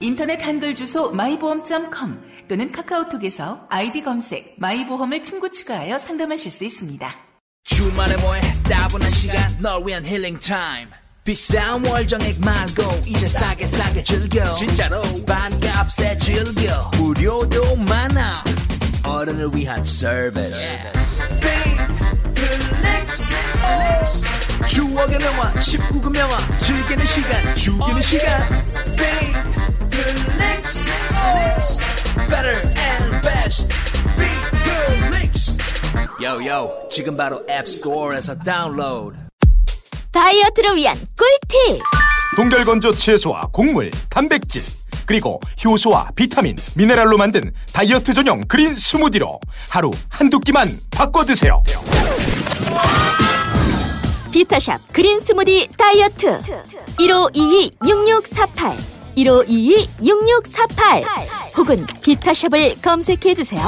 인터넷 한글 주소 마이보험.com 또는 카카오톡에서 아이디 검색 마이보험을 친구 추가하여 상담하실 수 있습니다. 주말에 뭐해? 따분한 시간 널 위한 힐링 타임. 비싼 월정액 말고 이제 싸게 싸게 즐겨. 진짜로 반값에 즐겨. 무료도 많아. 어른을 위한 서비스 추억의 명화 19금 영화 즐기는 시간 죽이는 시간. Better and best. Relax. 요요 지금 바로 앱스토어에서 다운로드 다이어트를 위한 꿀팁. 동결건조 채소와 곡물, 단백질, 그리고 효소와 비타민, 미네랄로 만든 다이어트 전용 그린 스무디로 하루 한두 끼만 바꿔 드세요. 비타샵 그린 스무디 다이어트 1522-6648 1522-6648 혹은 비타샵을 검색해주세요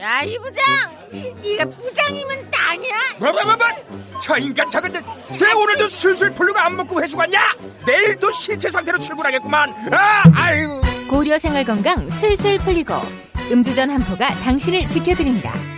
야, 이 부장! 네가 부장이면 땅이야? 뭐뭐뭐뭐 저 인간 저거 저, 쟤 오늘도 술술 풀리고 안 먹고 회수 갔냐? 내일도 신체 상태로 출근하겠구만 아 아유 고려 생활 건강 술술 풀리고 음주전 한포가 당신을 지켜드립니다.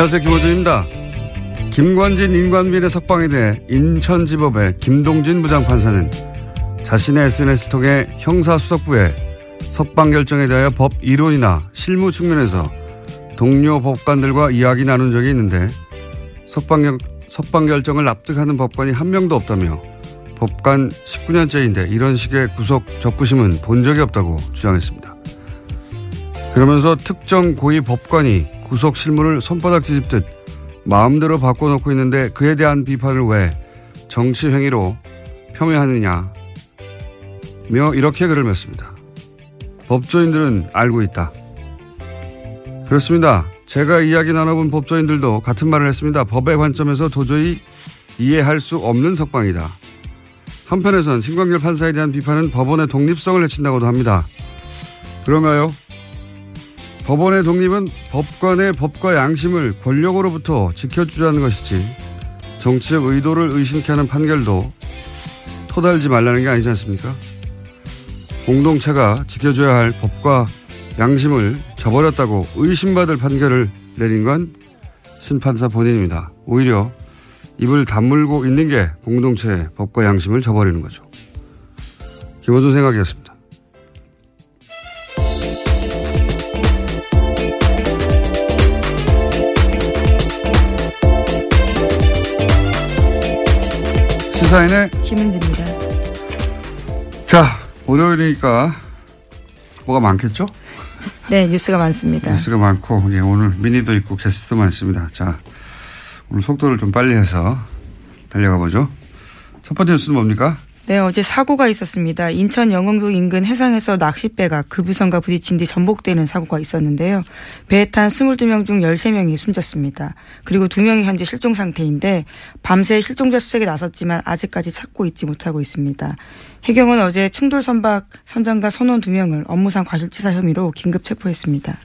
안녕하세요. 김호준입니다. 김관진 인관비의 석방에 대해 인천지법의 김동진 부장판사는 자신의 SNS를 통해 형사수석부에 석방 결정에 대하여 법 이론이나 실무 측면에서 동료 법관들과 이야기 나눈 적이 있는데 석방, 결- 석방 결정을 납득하는 법관이 한 명도 없다며 법관 19년째인데 이런 식의 구속 적부심은 본 적이 없다고 주장했습니다. 그러면서 특정 고위 법관이 구속 실무를 손바닥 뒤집듯 마음대로 바꿔놓고 있는데 그에 대한 비판을 왜 정치 행위로 폄훼하느냐 며 이렇게 글을 맺습니다. 법조인들은 알고 있다. 그렇습니다. 제가 이야기 나눠본 법조인들도 같은 말을 했습니다. 법의 관점에서 도저히 이해할 수 없는 석방이다. 한편에선 신광열 판사에 대한 비판은 법원의 독립성을 해친다고도 합니다. 그런가요? 법원의 독립은 법관의 법과 양심을 권력으로부터 지켜주자는 것이지 정치적 의도를 의심케 하는 판결도 토달지 말라는 게 아니지 않습니까? 공동체가 지켜줘야 할 법과 양심을 저버렸다고 의심받을 판결을 내린 건 심판사 본인입니다. 오히려 입을 다물고 있는 게 공동체의 법과 양심을 저버리는 거죠. 김원준 생각이었습니다. 시사인의 김은지입니다. 자 월요일이니까 뭐가 많겠죠? 네, 뉴스가 많습니다. 뉴스가 많고 예, 오늘 미니도 있고 게스트도 많습니다. 자 오늘 속도를 좀 빨리 해서 달려가 보죠. 첫 번째 뉴스는 뭡니까? 네, 어제 사고가 있었습니다. 인천 영흥도 인근 해상에서 낚싯배가 급유선과 부딪힌 뒤 전복되는 사고가 있었는데요. 배에 탄 22명 중 13명이 숨졌습니다. 그리고 2명이 현재 실종 상태인데 밤새 실종자 수색에 나섰지만 아직까지 찾고 있지 못하고 있습니다. 해경은 어제 충돌 선박 선장과 선원 2명을 업무상 과실치사 혐의로 긴급 체포했습니다.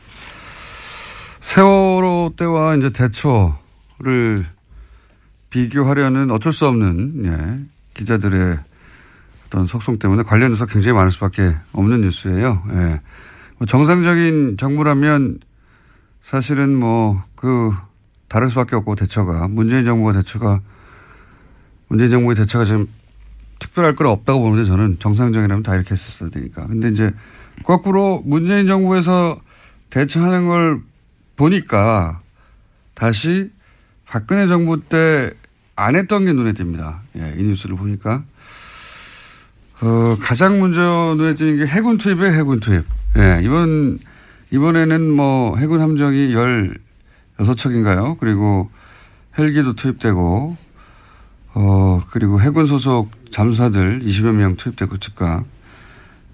세월호 때와 이제 대처를 비교하려는 어쩔 수 없는 예, 기자들의 어떤 속성 때문에 관련해서 굉장히 많을 수밖에 없는 뉴스예요. 예. 뭐 정상적인 정부라면 사실은 뭐 그 다를 수밖에 없고 대처가 문재인 정부가 대처가 문재인 정부의 대처가 지금 특별할 건 없다고 보는데 저는 정상적이라면 다 이렇게 했었어야 되니까. 근데 이제 거꾸로 문재인 정부에서 대처하는 걸 보니까 다시 박근혜 정부 때 안 했던 게 눈에 띕니다. 예, 이 뉴스를 보니까. 어, 가장 먼저 눈에 띄는 게 해군 투입에 해군 투입. 예, 이번, 이번에는 뭐 해군 함정이 16척인가요? 그리고 헬기도 투입되고, 어, 그리고 해군 소속 잠수사들 20여 명 투입되고 즉각.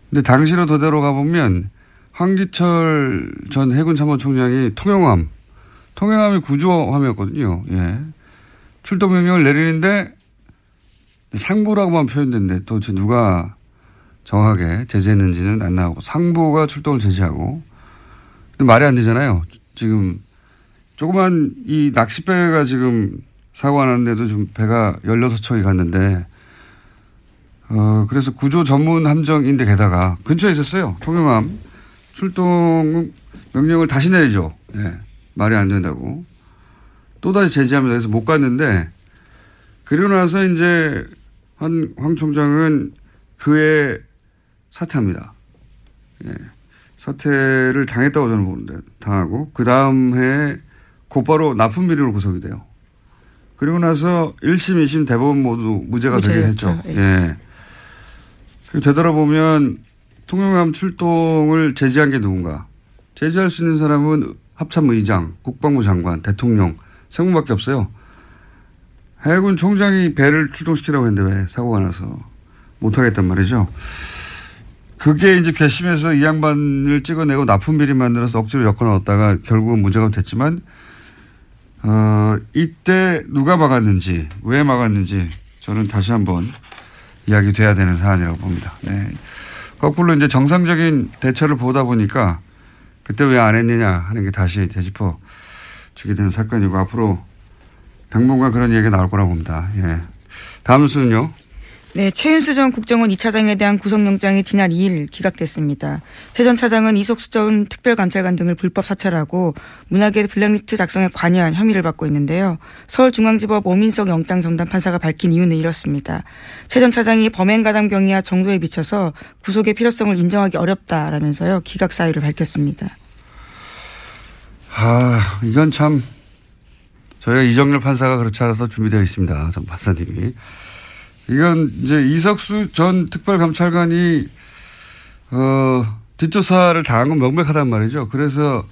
근데 당시로 도대로 가보면 황기철 전 해군 참모총장이 통영함, 통영함이 구조함이었거든요. 예. 출동 명령을 내리는데 상부라고만 표현됐는데 도대체 누가 정확하게 제재했는지는 안 나오고 상부가 출동을 제지하고 근데 말이 안 되잖아요. 지금 조그만 이 낚싯배가 지금 사고가 났는데도 좀 배가 16척이 갔는데 어 그래서 구조 전문 함정인데 게다가 근처에 있었어요. 통영함 출동 명령을 다시 내리죠. 예. 말이 안 된다고. 또다시 제지합니다. 그래서 못 갔는데 그리고 나서 이제 한 황 총장은 그에 사퇴합니다. 예. 사퇴를 당했다고 저는 보는데 당하고 그 다음 해에 곧바로 납품 비리로 구속이 돼요. 그리고 나서 1심, 2심 대법원 모두 무죄가 되긴 했죠. 예. 예. 그리고 되돌아보면 통영함 출동을 제지한 게 누군가. 제지할 수 있는 사람은 합참의장, 국방부 장관, 대통령, 세 분밖에 없어요. 해군 총장이 배를 출동시키라고 했는데 왜 사고가 나서 못하겠단 말이죠. 그게 이제 괘씸해서 이 양반을 찍어내고 납품 비리 만들어서 억지로 엮어 넣었다가 결국은 문제가 됐지만 어, 이때 누가 막았는지 왜 막았는지 저는 다시 한번 이야기 돼야 되는 사안이라고 봅니다. 네. 거꾸로 이제 정상적인 대처를 보다 보니까 그때 왜 안 했느냐 하는 게 다시 되짚어 주게 되는 사건이고 앞으로 당분간 그런 얘기가 나올 거라고 봅니다. 예. 다음 수는요. 네, 최윤수 전 국정원 2차장에 대한 구속영장이 지난 2일 기각됐습니다. 최 전 차장은 이석수 전 특별감찰관 등을 불법 사찰하고 문화계 블랙리스트 작성에 관여한 혐의를 받고 있는데요. 서울중앙지법 오민석 영장전담 판사가 밝힌 이유는 이렇습니다. 최 전 차장이 범행 가담 경위와 정도에 비춰서 구속의 필요성을 인정하기 어렵다라면서요. 기각 사유를 밝혔습니다. 아, 이건 참 저희가 이정렬 판사가 그렇지 않아서 준비되어 있습니다. 전 판사님이. 이건 이제 이석수 전 특별감찰관이 어, 뒷조사를 당한 건 명백하단 말이죠. 그래서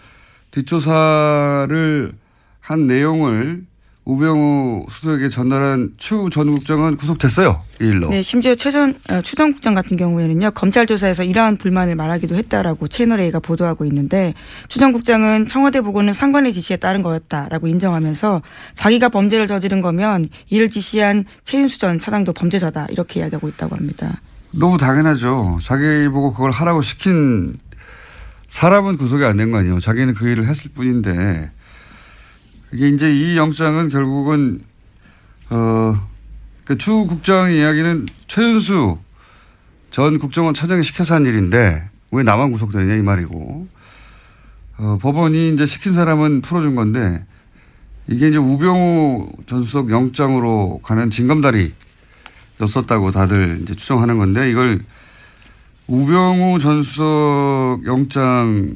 뒷조사를 한 내용을 우병우 수석에게 전달한 추 전 국장은 구속됐어요. 이 일로. 네, 심지어 최전 어, 추전 국장 같은 경우에는요 검찰 조사에서 이러한 불만을 말하기도 했다라고 채널 A가 보도하고 있는데 추 전 국장은 청와대 보고는 상관의 지시에 따른 거였다라고 인정하면서 자기가 범죄를 저지른 거면 이를 지시한 최윤수 전 차장도 범죄자다 이렇게 이야기하고 있다고 합니다. 너무 당연하죠. 자기 보고 그걸 하라고 시킨 사람은 구속이 안 된 거 아니에요. 자기는 그 일을 했을 뿐인데 이게 이제 이 영장은 결국은 어, 그추 국장 이야기는 최윤수 전 국정원 차장이 시켜서 한 일인데 왜 나만 구속되느냐 이 말이고 어, 법원이 이제 시킨 사람은 풀어준 건데 이게 이제 우병우 전 수석 영장으로 가는 징검다리였었다고 다들 이제 추정하는 건데 이걸 우병우 전 수석 영장이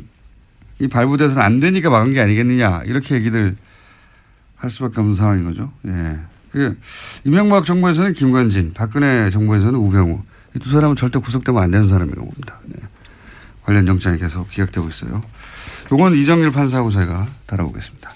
발부돼서는 안 되니까 막은 게 아니겠느냐 이렇게 얘기들 할 수밖에 없는 상황인 거죠. 예. 그 이명박 정부에서는 김관진, 박근혜 정부에서는 우병우. 이 두 사람은 절대 구속되면 안 되는 사람이라고 봅니다. 네. 관련 영장이 계속 기각되고 있어요. 요건 이정일 판사하고 저희가 다뤄보겠습니다.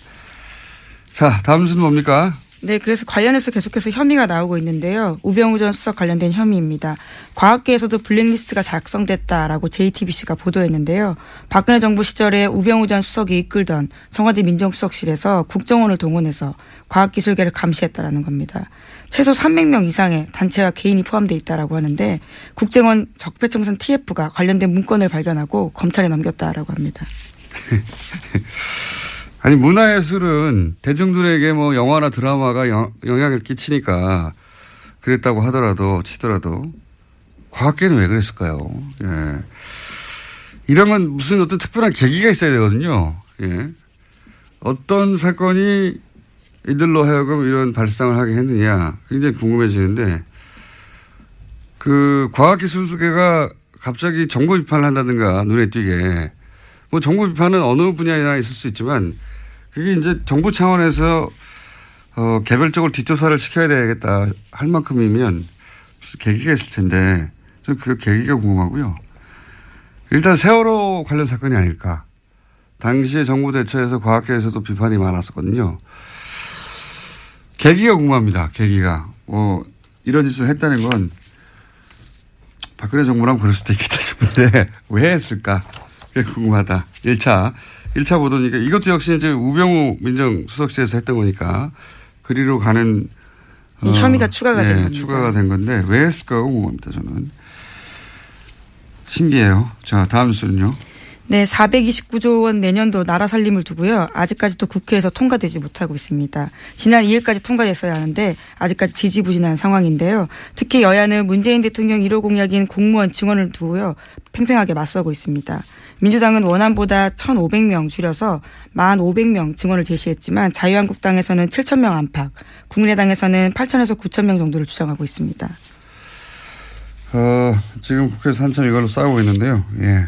자, 다음 순는 뭡니까? 네, 그래서 관련해서 계속해서 혐의가 나오고 있는데요. 우병우 전 수석 관련된 혐의입니다. 과학계에서도 블랙리스트가 작성됐다라고 JTBC가 보도했는데요. 박근혜 정부 시절에 우병우 전 수석이 이끌던 청와대 민정수석실에서 국정원을 동원해서 과학기술계를 감시했다라는 겁니다. 최소 300명 이상의 단체와 개인이 포함되어 있다라고 하는데 국정원 적폐청산 TF가 관련된 문건을 발견하고 검찰에 넘겼다라고 합니다. 아니 문화예술은 대중들에게 뭐 영화나 드라마가 영, 영향을 끼치니까 그랬다고 하더라도 치더라도 과학계는 왜 그랬을까요? 예. 이런 건 무슨 어떤 특별한 계기가 있어야 되거든요. 예. 어떤 사건이 이들로 하여금 이런 발상을 하게 했느냐 굉장히 궁금해지는데 그 과학기술계가 갑자기 정부 비판을 한다든가 눈에 띄게 뭐 정부 비판은 어느 분야에나 있을 수 있지만 그게 이제 정부 차원에서 어, 개별적으로 뒷조사를 시켜야 되겠다 할 만큼이면 계기가 있을 텐데 저는 그 계기가 궁금하고요. 일단 세월호 관련 사건이 아닐까. 당시에 정부 대처에서 과학계에서도 비판이 많았었거든요. 계기가 궁금합니다. 계기가. 뭐 이런 짓을 했다는 건 박근혜 정부라면 그럴 수도 있겠다 싶은데 왜 했을까? 그게 궁금하다. 1차. 1차 보도니까 이것도 역시 이제 우병우 민정수석실에서 했던 거니까 그리로 가는 어, 혐의가 추가가 된 겁니다. 추가가 된 건데 왜 했을까 궁금합니다. 저는. 신기해요. 자, 다음 수는요. 네, 429조 원 내년도 나라 살림을 두고요. 아직까지도 국회에서 통과되지 못하고 있습니다. 지난 2일까지 통과됐어야 하는데 아직까지 지지부진한 상황인데요. 특히 여야는 문재인 대통령 1호 공약인 공무원 증원을 두고요. 팽팽하게 맞서고 있습니다. 민주당은 원안보다 1,500명 줄여서 1,500명 증원을 제시했지만 자유한국당에서는 7,000명 안팎, 국민의당에서는 8,000에서 9,000명 정도를 주장하고 있습니다. 어, 지금 국회에서 한참 이걸로 싸우고 있는데요. 예.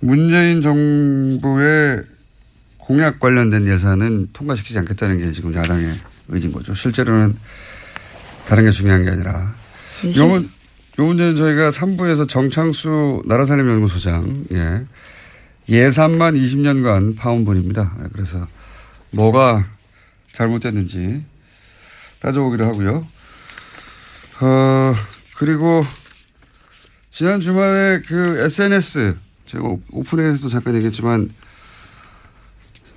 문재인 정부의 공약 관련된 예산은 통과시키지 않겠다는 게 지금 야당의 의지인 거죠. 실제로는 다른 게 중요한 게 아니라. 네, 요, 문, 요 문제는 저희가 3부에서 정창수 나라살림 연구소장, 예. 예산만 20년간 파온 분입니다. 예, 그래서 뭐가 잘못됐는지 따져보기로 하고요. 어, 그리고 지난 주말에 그 SNS 제가 오픈에서도 잠깐 얘기했지만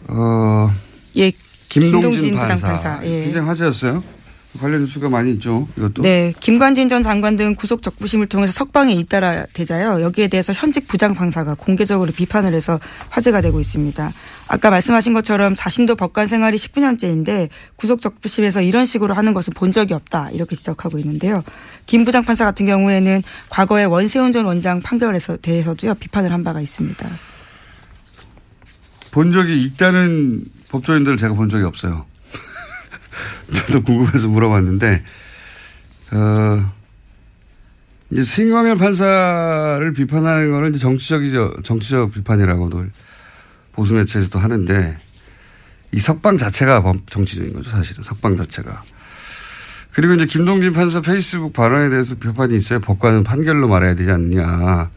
어, 예, 김동진, 김동진 판사, 판사. 예. 굉장히 화제였어요. 관련 뉴스가 많이 있죠. 이것도. 네, 김관진 전 장관 등 구속 적부심을 통해서 석방에 잇따라 되자요. 여기에 대해서 현직 부장 판사가 공개적으로 비판을 해서 화제가 되고 있습니다. 아까 말씀하신 것처럼 자신도 법관 생활이 19년째인데 구속 적부심에서 이런 식으로 하는 것은 본 적이 없다 이렇게 지적하고 있는데요. 김 부장 판사 같은 경우에는 과거에 원세훈 전 원장 판결에서 대해서도요 비판을 한 바가 있습니다. 본 적이 있다는 법조인들을 제가 본 적이 없어요. 저도 궁금해서 물어봤는데, 어, 이제 신광열 판사를 비판하는 거는 이제 정치적이죠. 정치적 비판이라고도 보수 매체에서도 하는데, 이 석방 자체가 정치적인 거죠, 사실은. 석방 자체가. 그리고 이제 김동진 판사 페이스북 발언에 대해서 비판이 있어요. 법관은 판결로 말해야 되지 않느냐.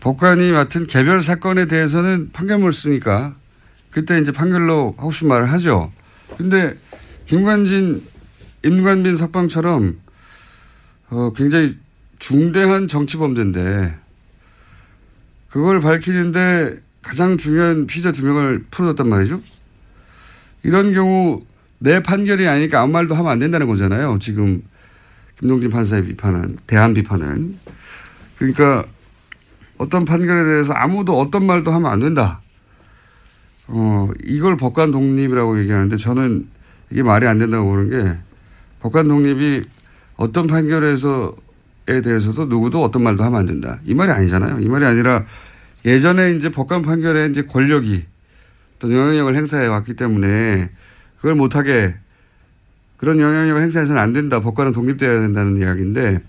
법관이 맡은 개별 사건에 대해서는 판결문을 쓰니까 그때 이제 판결로 하고 싶은 말을 하죠. 근데 김관진, 임관빈 석방처럼 어, 굉장히 중대한 정치 범죄인데 그걸 밝히는데 가장 중요한 피자 두 명을 풀어줬단 말이죠. 이런 경우 내 판결이 아니니까 아무 말도 하면 안 된다는 거잖아요. 지금 김동진 판사의 비판은 대한 비판은 그러니까 어떤 판결에 대해서 아무도 어떤 말도 하면 안 된다. 어 이걸 법관 독립이라고 얘기하는데 저는 이게 말이 안 된다고 보는 게 법관 독립이 어떤 판결에서에 대해서도 누구도 어떤 말도 하면 안 된다. 이 말이 아니잖아요. 이 말이 아니라 예전에 이제 법관 판결에 이제 권력이 또 영향력을 행사해 왔기 때문에 그걸 못하게 그런 영향력을 행사해서는 안 된다. 법관은 독립되어야 된다는 이야기인데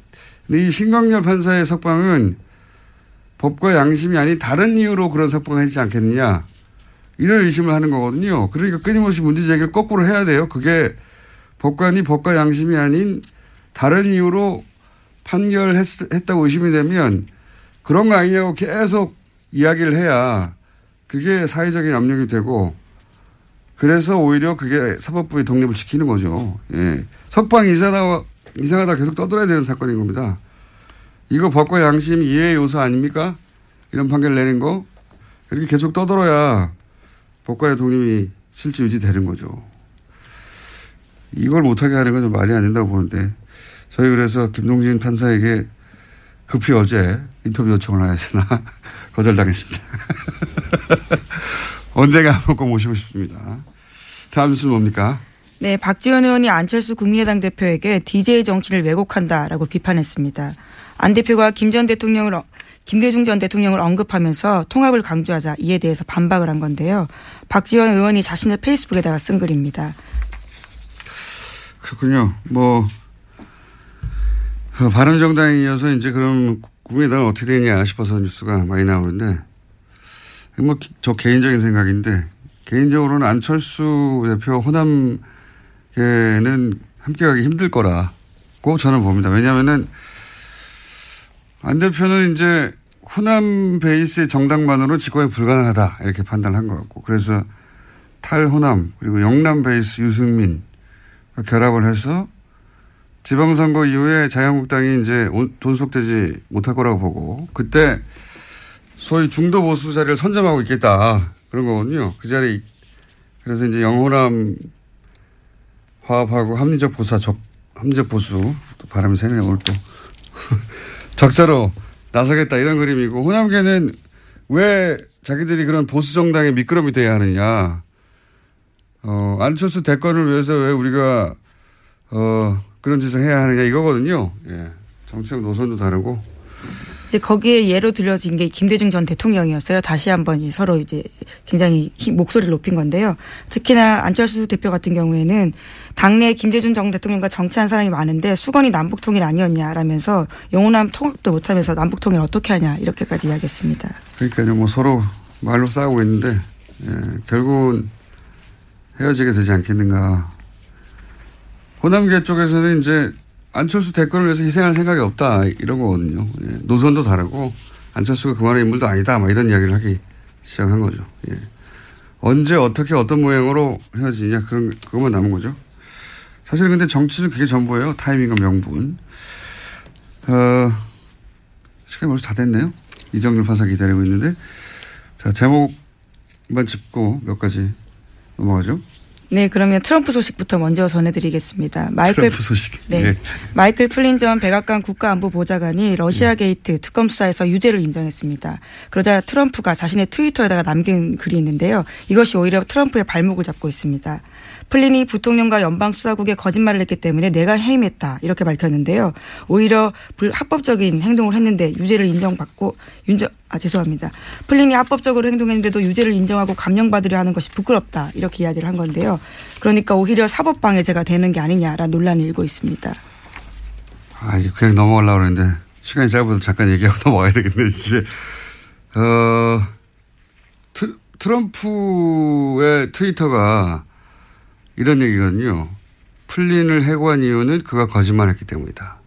근데 이 신광열 판사의 석방은 법과 양심이 아닌 다른 이유로 그런 석방을 하지 않겠느냐. 이런 의심을 하는 거거든요. 그러니까 끊임없이 문제 제기를 거꾸로 해야 돼요. 그게 법관이 법과 양심이 아닌 다른 이유로 판결했다고 의심이 되면 그런 거 아니냐고 계속 이야기를 해야 그게 사회적인 압력이 되고 그래서 오히려 그게 사법부의 독립을 지키는 거죠. 예. 석방 이상하다, 이상하다 계속 떠들어야 되는 사건인 겁니다. 이거 법과 양심 이해의 요소 아닙니까? 이런 판결 내는 거. 이렇게 계속 떠들어야 법관의 독립이 실제 유지되는 거죠. 이걸 못하게 하는 건좀 말이 안 된다고 보는데 저희 그래서 김동진 판사에게 급히 어제 인터뷰 요청을 하였으나 거절당했습니다. 언젠가 한번 꼭 모시고 싶습니다. 다음 뉴스 뭡니까? 네, 박지원 의원이 안철수 국민의당 대표에게 DJ 정치를 왜곡한다라고 비판했습니다. 안 대표가 김 전 대통령을 김대중 전 대통령을 언급하면서 통합을 강조하자 이에 대해서 반박을 한 건데요. 박지원 의원이 자신의 페이스북에다가 쓴 글입니다. 그렇군요. 뭐 어, 바른정당이어서 이제 그럼 국민의당은 어떻게 되냐 싶어서 뉴스가 많이 나오는데 뭐 저 개인적인 생각인데 개인적으로는 안철수 대표 호남계는 함께 가기 힘들 거라고 저는 봅니다. 왜냐하면은 안 대표는 이제 호남 베이스의 정당만으로 집권이 불가능하다 이렇게 판단한 것 같고 그래서 탈호남 그리고 영남 베이스 유승민 결합을 해서 지방선거 이후에 자유한국당이 이제 돈속되지 못할 거라고 보고 그때 소위 중도 보수 자리를 선점하고 있겠다 그런 거거든요. 그 자리 그래서 이제 영호남 화합하고 합리적 적 합리적 보수 또 바람이 새네 오늘 또 적자로 나서겠다 이런 그림이고 호남계는 왜 자기들이 그런 보수 정당의 미끄럼이 돼야 하느냐. 어, 안철수 대권을 위해서 왜 우리가 어, 그런 짓을 해야 하느냐 이거거든요. 예. 정치적 노선도 다르고. 이제 거기에 예로 들려진 게 김대중 전 대통령이었어요. 다시 한번 서로 이제 굉장히 목소리를 높인 건데요. 특히나 안철수 대표 같은 경우에는 당내 김대중 전 대통령과 정치한 사람이 많은데 수건이 남북 통일 아니었냐라면서 영호남 통합도 못하면서 남북 통일 어떻게 하냐 이렇게까지 이야기했습니다. 그러니까요. 뭐 서로 말로 싸우고 있는데 예, 결국은 헤어지게 되지 않겠는가. 호남계 쪽에서는 이제 안철수 대권을 위해서 희생할 생각이 없다 이런 거거든요. 예. 노선도 다르고 안철수가 그만한 인물도 아니다 막 이런 이야기를 하기 시작한 거죠. 예. 언제 어떻게 어떤 모양으로 헤어지냐 그런 그것만 남은 거죠. 사실 근데 정치는 그게 전부예요. 타이밍과 명분. 어, 시간이 벌써 다 됐네요. 이정렬 판사 기다리고 있는데 자 제목만 짚고 몇 가지 넘어가죠. 네, 그러면 트럼프 소식부터 먼저 전해드리겠습니다. 마이클 트럼프 소식. 네, 네. 마이클 플린 전 백악관 국가안보보좌관이 러시아 게이트 특검 수사에서 유죄를 인정했습니다. 그러자 트럼프가 자신의 트위터에다가 남긴 글이 있는데요. 이것이 오히려 트럼프의 발목을 잡고 있습니다. 플린이 부통령과 연방수사국에 거짓말을 했기 때문에 내가 해임했다 이렇게 밝혔는데요. 오히려 불합법적인 행동을 했는데 유죄를 인정받고 윤정 아 죄송합니다. 플린이 합법적으로 행동했는데도 유죄를 인정하고 감형받으려 하는 것이 부끄럽다 이렇게 이야기를 한 건데요. 그러니까 오히려 사법 방해죄가 되는 게 아니냐라는 논란이 일고 있습니다. 아 이거 그냥 넘어가려고 그랬는데 시간이 짧아서 잠깐 얘기하고 넘어가야 되겠네 이제 어 트, 트럼프의 트위터가 이런 얘기거든요. 플린을 해고한 이유는 그가 거짓말했기 때문이다.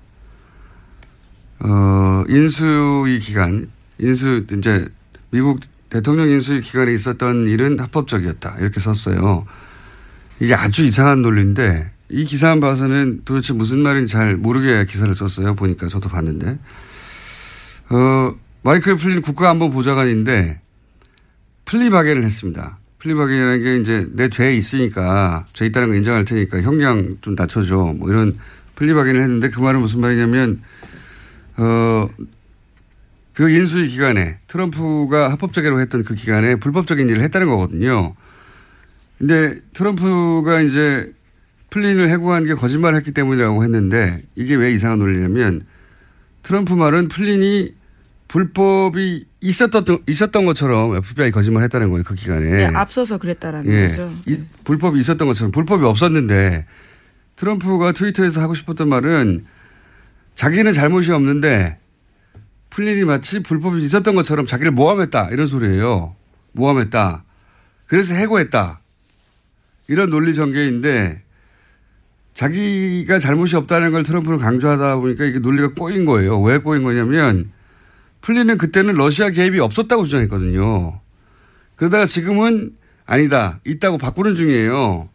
어, 인수위 기간, 인수 이제 미국 대통령 인수위 기간에 있었던 일은 합법적이었다 이렇게 썼어요. 이게 아주 이상한 논리인데 이 기사만 봐서는 도대체 무슨 말인지 잘 모르게 기사를 썼어요. 보니까 저도 봤는데. 어, 마이클 플린 국가안보보좌관인데 플리바겐을 했습니다. 플리바겐이라는 게 이제 내 죄 있으니까 죄 있다는 거 인정할 테니까 형량 좀 낮춰줘 뭐 이런 플리바겐을 했는데 그 말은 무슨 말이냐면 어, 그 인수위 기간에 트럼프가 합법적이라고 했던 그 기간에 불법적인 일을 했다는 거거든요. 근데 트럼프가 이제 플린을 해고한 게 거짓말을 했기 때문이라고 했는데 이게 왜 이상한 논리냐면 트럼프 말은 플린이 불법이 있었던 있었던 것처럼 FBI 거짓말 했다는 거예요 그 기간에. 네, 앞서서 그랬다라는 예, 거죠. 이, 불법이 있었던 것처럼 불법이 없었는데 트럼프가 트위터에서 하고 싶었던 말은 자기는 잘못이 없는데 플린이 마치 불법이 있었던 것처럼 자기를 모함했다 이런 소리예요. 모함했다. 그래서 해고했다. 이런 논리 전개인데 자기가 잘못이 없다는 걸 트럼프는 강조하다 보니까 이게 논리가 꼬인 거예요. 왜 꼬인 거냐면 플린은 그때는 러시아 개입이 없었다고 주장했거든요. 그러다가 지금은 아니다. 있다고 바꾸는 중이에요.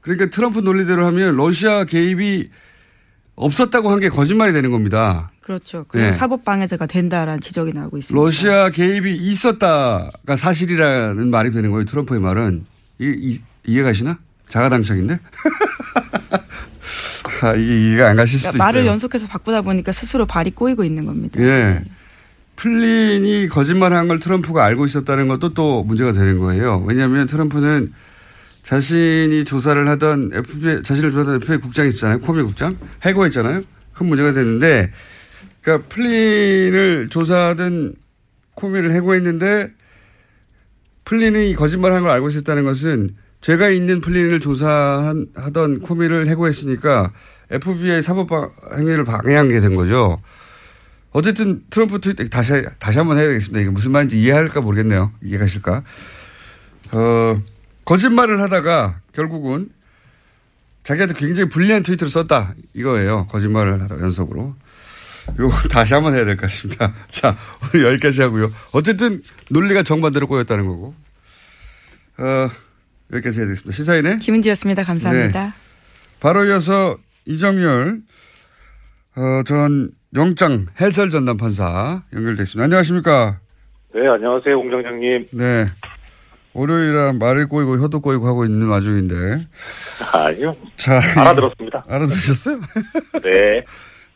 그러니까 트럼프 논리대로 하면 러시아 개입이 없었다고 한 게 거짓말이 되는 겁니다. 그렇죠. 그래서 네. 사법 방해자가 된다라는 지적이 나오고 있습니다. 러시아 개입이 있었다가 사실이라는 말이 되는 거예요. 트럼프의 말은. 이, 이, 해가시나 자가당착인데? 아, 이게 이해가 안 가실 수도 그러니까 말을 있어요. 말을 연속해서 바꾸다 보니까 스스로 발이 꼬이고 있는 겁니다. 예. 플린이 거짓말한 걸 트럼프가 알고 있었다는 것도 또 문제가 되는 거예요. 왜냐하면 트럼프는 자신이 조사를 하던 FBI, 자신을 조사하던 FBI 국장 있잖아요. 코미 국장. 해고했잖아요. 큰 문제가 됐는데 그러니까 플린을 조사하던 코미를 해고했는데 플린이 거짓말한 걸 알고 있었다는 것은 죄가 있는 플린을 조사하던 코미를 해고했으니까 FBI 사법 행위를 방해한 게 된 거죠. 어쨌든 트럼프 트위터 다시 다시 한번 해야 되겠습니다. 이게 무슨 말인지 이해할까 모르겠네요. 이해가실까? 어, 거짓말을 하다가 결국은 자기한테 굉장히 불리한 트위터를 썼다 이거예요. 거짓말을 하다가 연속으로. 이거 다시 한번 해야 될 것 같습니다. 자, 오늘 여기까지 하고요. 어쨌든 논리가 정반대로 꼬였다는 거고. 어, 여기까지 해야 되겠습니다. 시사인의 김은지였습니다. 감사합니다. 네. 바로 이어서 이정열 어, 전 영장 해설 전담 판사 연결됐습니다. 안녕하십니까? 네, 안녕하세요, 공장장님. 네. 월요일이라 말을 꼬이고 혀도 꼬이고 하고 있는 와중인데. 아니요. 자. 알아들었습니다. 알아들으셨어요? 네.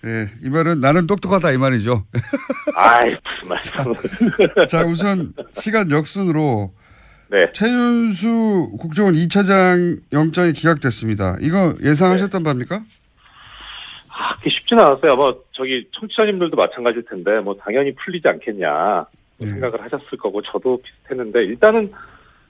네. 이 말은 나는 똑똑하다 이 말이죠. 아이, 무슨 말씀. 자, 우선 시간 역순으로. 네. 최윤수 국정원 2차장 영장이 기각됐습니다. 이거 예상하셨던 네. 바입니까? 아, 그게 쉽지는 않았어요. 아마 저기 청취자님들도 마찬가지일 텐데, 뭐 당연히 풀리지 않겠냐 네. 생각을 하셨을 거고, 저도 비슷했는데, 일단은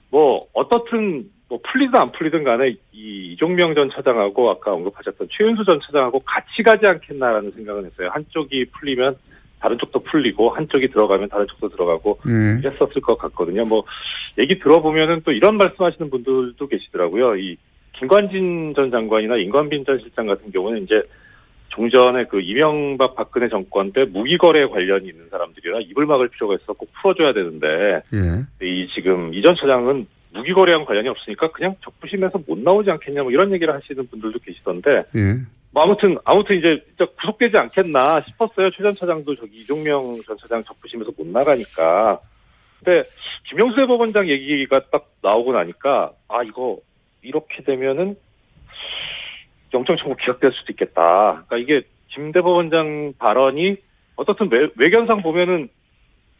뭐 어떻든 뭐 풀리든 안 풀리든 간에 이 이종명 전 차장하고 아까 언급하셨던 최윤수 전 차장하고 같이 가지 않겠나라는 생각은 했어요. 한쪽이 풀리면 다른 쪽도 풀리고 한쪽이 들어가면 다른 쪽도 들어가고 네. 이랬었을 것 같거든요. 뭐 얘기 들어보면은 또 이런 말씀하시는 분들도 계시더라고요. 이 김관진 전 장관이나 임관빈 전 실장 같은 경우는 이제 종전에 그 이명박 박근혜 정권 때 무기 거래 관련이 있는 사람들이라 입을 막을 필요가 있어 꼭 풀어줘야 되는데 예. 이 지금 이전 차장은 무기 거래랑 관련이 없으니까 그냥 적부심에서 못 나오지 않겠냐 뭐 이런 얘기를 하시는 분들도 계시던데 예. 뭐 아무튼 아무튼 이제 진짜 구속되지 않겠나 싶었어요. 최 전 차장도 저기 이종명 전 차장 적부심에서 못 나가니까. 근데 김영수 대법원장 얘기가 딱 나오고 나니까 아 이거 이렇게 되면은 영장 청구 기각될 수도 있겠다. 그러니까 이게 김 대법원장 발언이 어떻든 외, 외견상 보면은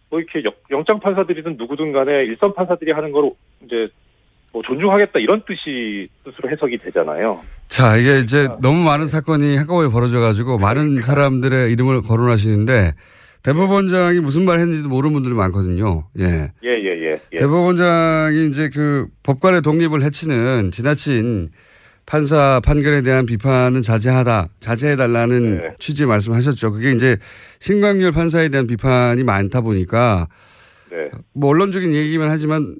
뭐 이렇게 역- 영장 판사들이든 누구든 간에 일선 판사들이 하는 거로 이제 뭐 존중하겠다 이런 뜻이 뜻으로 해석이 되잖아요. 자, 이게 이제 너무 많은 사건이 한꺼번에 벌어져가지고 많은 사람들의 이름을 거론하시는데 대법원장이 무슨 말 했는지도 모르는 분들이 많거든요. 예. 예, 예, 예. 예. 대법원장이 이제 그 법관의 독립을 해치는 지나친 판사 판결에 대한 비판은 자제하다, 자제해달라는 네. 취지의 말씀하셨죠. 그게 이제 신광열 판사에 대한 비판이 많다 보니까 네. 뭐 언론적인 얘기만 하지만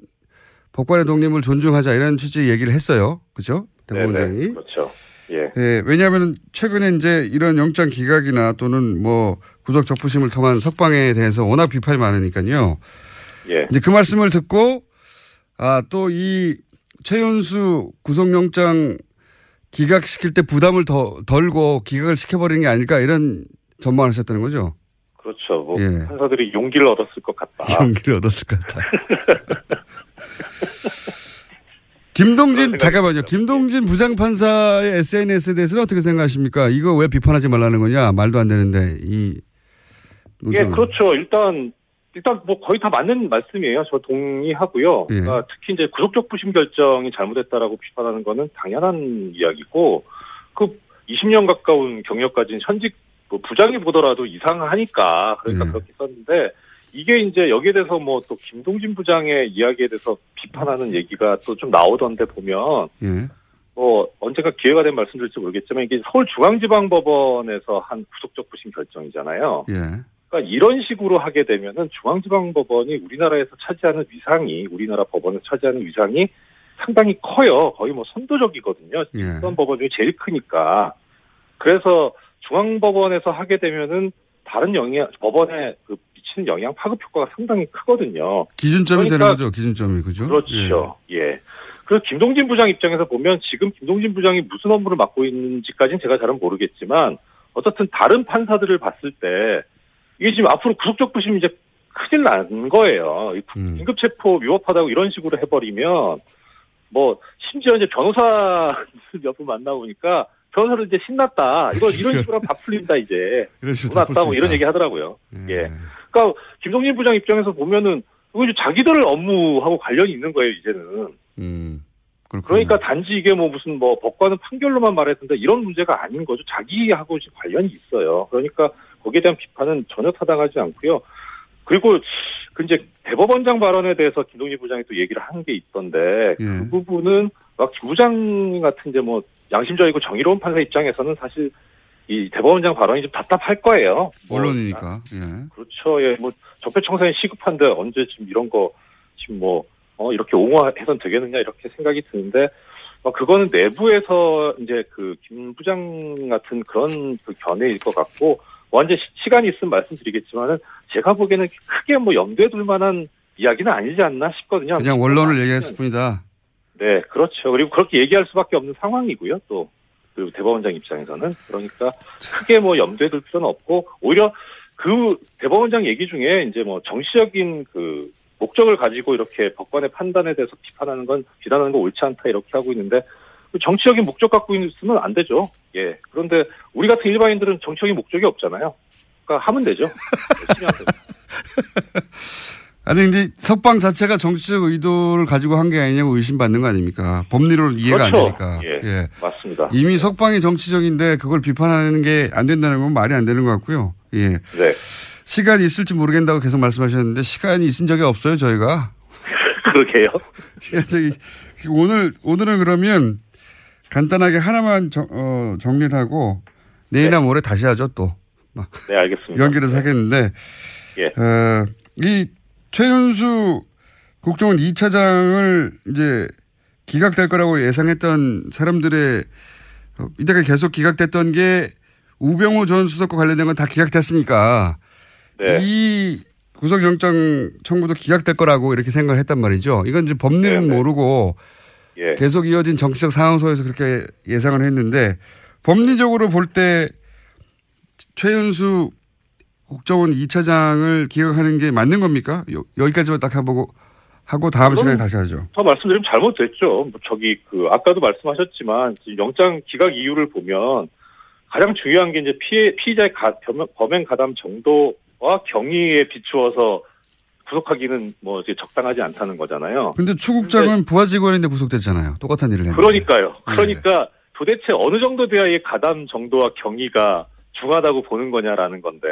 법관의 독립을 존중하자 이런 취지의 얘기를 했어요. 그죠? 대법원장이. 네네, 그렇죠. 예. 예, 왜냐하면 최근에 이제 이런 영장 기각이나 또는 뭐 구속 적부심을 통한 석방에 대해서 워낙 비판이 많으니까요. 예. 이제 그 말씀을 듣고 아 또 이 최윤수 구속영장 기각시킬 때 부담을 더 덜고 기각을 시켜버리는 게 아닐까 이런 전망을 하셨다는 거죠. 그렇죠. 뭐 예. 판사들이 용기를 얻었을 것 같다. 용기를 얻었을 것 같다. 김동진 잠깐만요. 김동진 부장판사의 SNS에 대해서는 어떻게 생각하십니까? 이거 왜 비판하지 말라는 거냐? 말도 안 되는데 이 예, 그렇죠. 일단 일단 뭐 거의 다 맞는 말씀이에요. 저 동의하고요. 예. 그러니까 특히 이제 구속적 부심 결정이 잘못했다라고 비판하는 거는 당연한 이야기고 그 20년 가까운 경력 가진 현직 뭐 부장이 보더라도 이상하니까 그러니까 예. 그렇게 썼는데 이게 이제 여기에 대해서 뭐 또 김동진 부장의 이야기에 대해서 비판하는 얘기가 또 좀 나오던데 보면 예. 뭐 언젠가 기회가 되면 말씀드릴지 모르겠지만 이게 서울중앙지방법원에서 한 구속적 부심 결정이잖아요. 예. 그러니까 이런 식으로 하게 되면은 중앙지방법원이 우리나라에서 차지하는 위상이 우리나라 법원에서 차지하는 위상이 상당히 커요. 거의 뭐 선도적이거든요. 예. 일선 법원 중에 제일 크니까. 그래서 중앙법원에서 하게 되면은 다른 영향 법원에 그 미치는 영향 파급 효과가 상당히 크거든요. 기준점이 되는 그러니까 거죠. 기준점이 그죠? 그렇죠. 예. 그래서 김동진 부장 입장에서 보면 지금 김동진 부장이 무슨 업무를 맡고 있는지까지는 제가 잘은 모르겠지만 어떻든 다른 판사들을 봤을 때 이게 지금 앞으로 구속적 부심이 이제 큰일 난 거예요. 이 음. 긴급체포 위법하다고 이런 식으로 해버리면 뭐 심지어 이제 변호사 몇 분 만나보니까 변호사를 이제 신났다. 이거 이런 식으로 다 풀린다 이제. 이런 식으로 다 끝났다 풀뭐수 이런. 얘기 하더라고요. 예. 그러니까 김동진 부장 입장에서 보면은 이거 이제 자기들 업무하고 관련이 있는 거예요 이제는. 음. 그러니까 단지 이게 뭐 무슨 뭐 법관은 판결로만 말했는데 이런 문제가 아닌 거죠. 자기하고 관련이 있어요. 그러니까 거기에 대한 비판은 전혀 타당하지 않고요. 그리고 그 이제 대법원장 발언에 대해서 김동진 부장이 또 얘기를 한 게 있던데 예. 그 부분은 막 김 부장 같은 이제 뭐 양심적이고 정의로운 판사 입장에서는 사실 이 대법원장 발언이 좀 답답할 거예요. 뭐 언론이니까. 예. 그렇죠. 예, 뭐 적폐청산이 시급한데 언제 지금 이런 거 지금 뭐 어, 이렇게 옹호해선 되겠느냐 이렇게 생각이 드는데 어, 그거는 내부에서 이제 그 김 부장 같은 그런 그 견해일 것 같고 완전 시, 간이 있으면 말씀드리겠지만은 제가 보기에는 크게 뭐 염두에 둘 만한 이야기는 아니지 않나 싶거든요. 그냥 원론을 얘기했을 뿐이다. 네, 그렇죠. 그리고 그렇게 얘기할 수밖에 없는 상황이고요. 또 그리고 대법원장 입장에서는 그러니까 크게 뭐 염두에 둘 필요는 없고 오히려 그 대법원장 얘기 중에 이제 뭐 정치적인 그 목적을 가지고 이렇게 법관의 판단에 대해서 비판하는 건 비난하는 건 옳지 않다 이렇게 하고 있는데 그 정치적인 목적 갖고 있으면 안 되죠. 예. 그런데 우리 같은 일반인들은 정치적인 목적이 없잖아요. 그러니까 하면 되죠. 아니, 근데 석방 자체가 정치적 의도를 가지고 한 게 아니냐고 의심받는 거 아닙니까? 법리로 이해가 그렇죠. 안 되니까. 예, 맞습니다. 이미 석방이 정치적인데 그걸 비판하는 게 안 된다는 건 말이 안 되는 것 같고요. 예. 네. 시간이 있을지 모르겠다고 계속 말씀하셨는데 시간이 있은 적이 없어요, 저희가. 그러게요. 오늘 오늘은 그러면 간단하게 하나만 정, 어, 정리를 하고 내일이나 모레 다시 하죠 또. 네, 알겠습니다. 연결해서 하겠는데 예. 어, 이 최윤수 국정원 2차장을 이제 기각될 거라고 예상했던 사람들의 어, 이때까지 계속 기각됐던 게 우병우 전 수석과 관련된 건 다 기각됐으니까 네. 이 구속영장 청구도 기각될 거라고 이렇게 생각을 했단 말이죠. 이건 이제 법리는 모르고 예. 계속 이어진 정치적 상황 속에서 그렇게 예상을 했는데 법리적으로 볼 때 최윤수 국정원 2차장을 기각하는 게 맞는 겁니까? 여, 여기까지만 딱 해보고 하고 다음 시간에 다시 하죠. 더 말씀드리면 잘못됐죠. 뭐 저기 그 아까도 말씀하셨지만 영장 기각 이유를 보면 가장 중요한 게 이제 피해 피의자의 가, 범행 가담 정도와 경위에 비추어서 구속하기는 뭐 이제 적당하지 않다는 거잖아요. 근데 추국장은 부하 직원인데 구속됐잖아요. 똑같은 일을 했는데. 그러니까요. 네. 그러니까 도대체 어느 정도 돼야 이 가담 정도와 경위가 중하다고 보는 거냐라는 건데.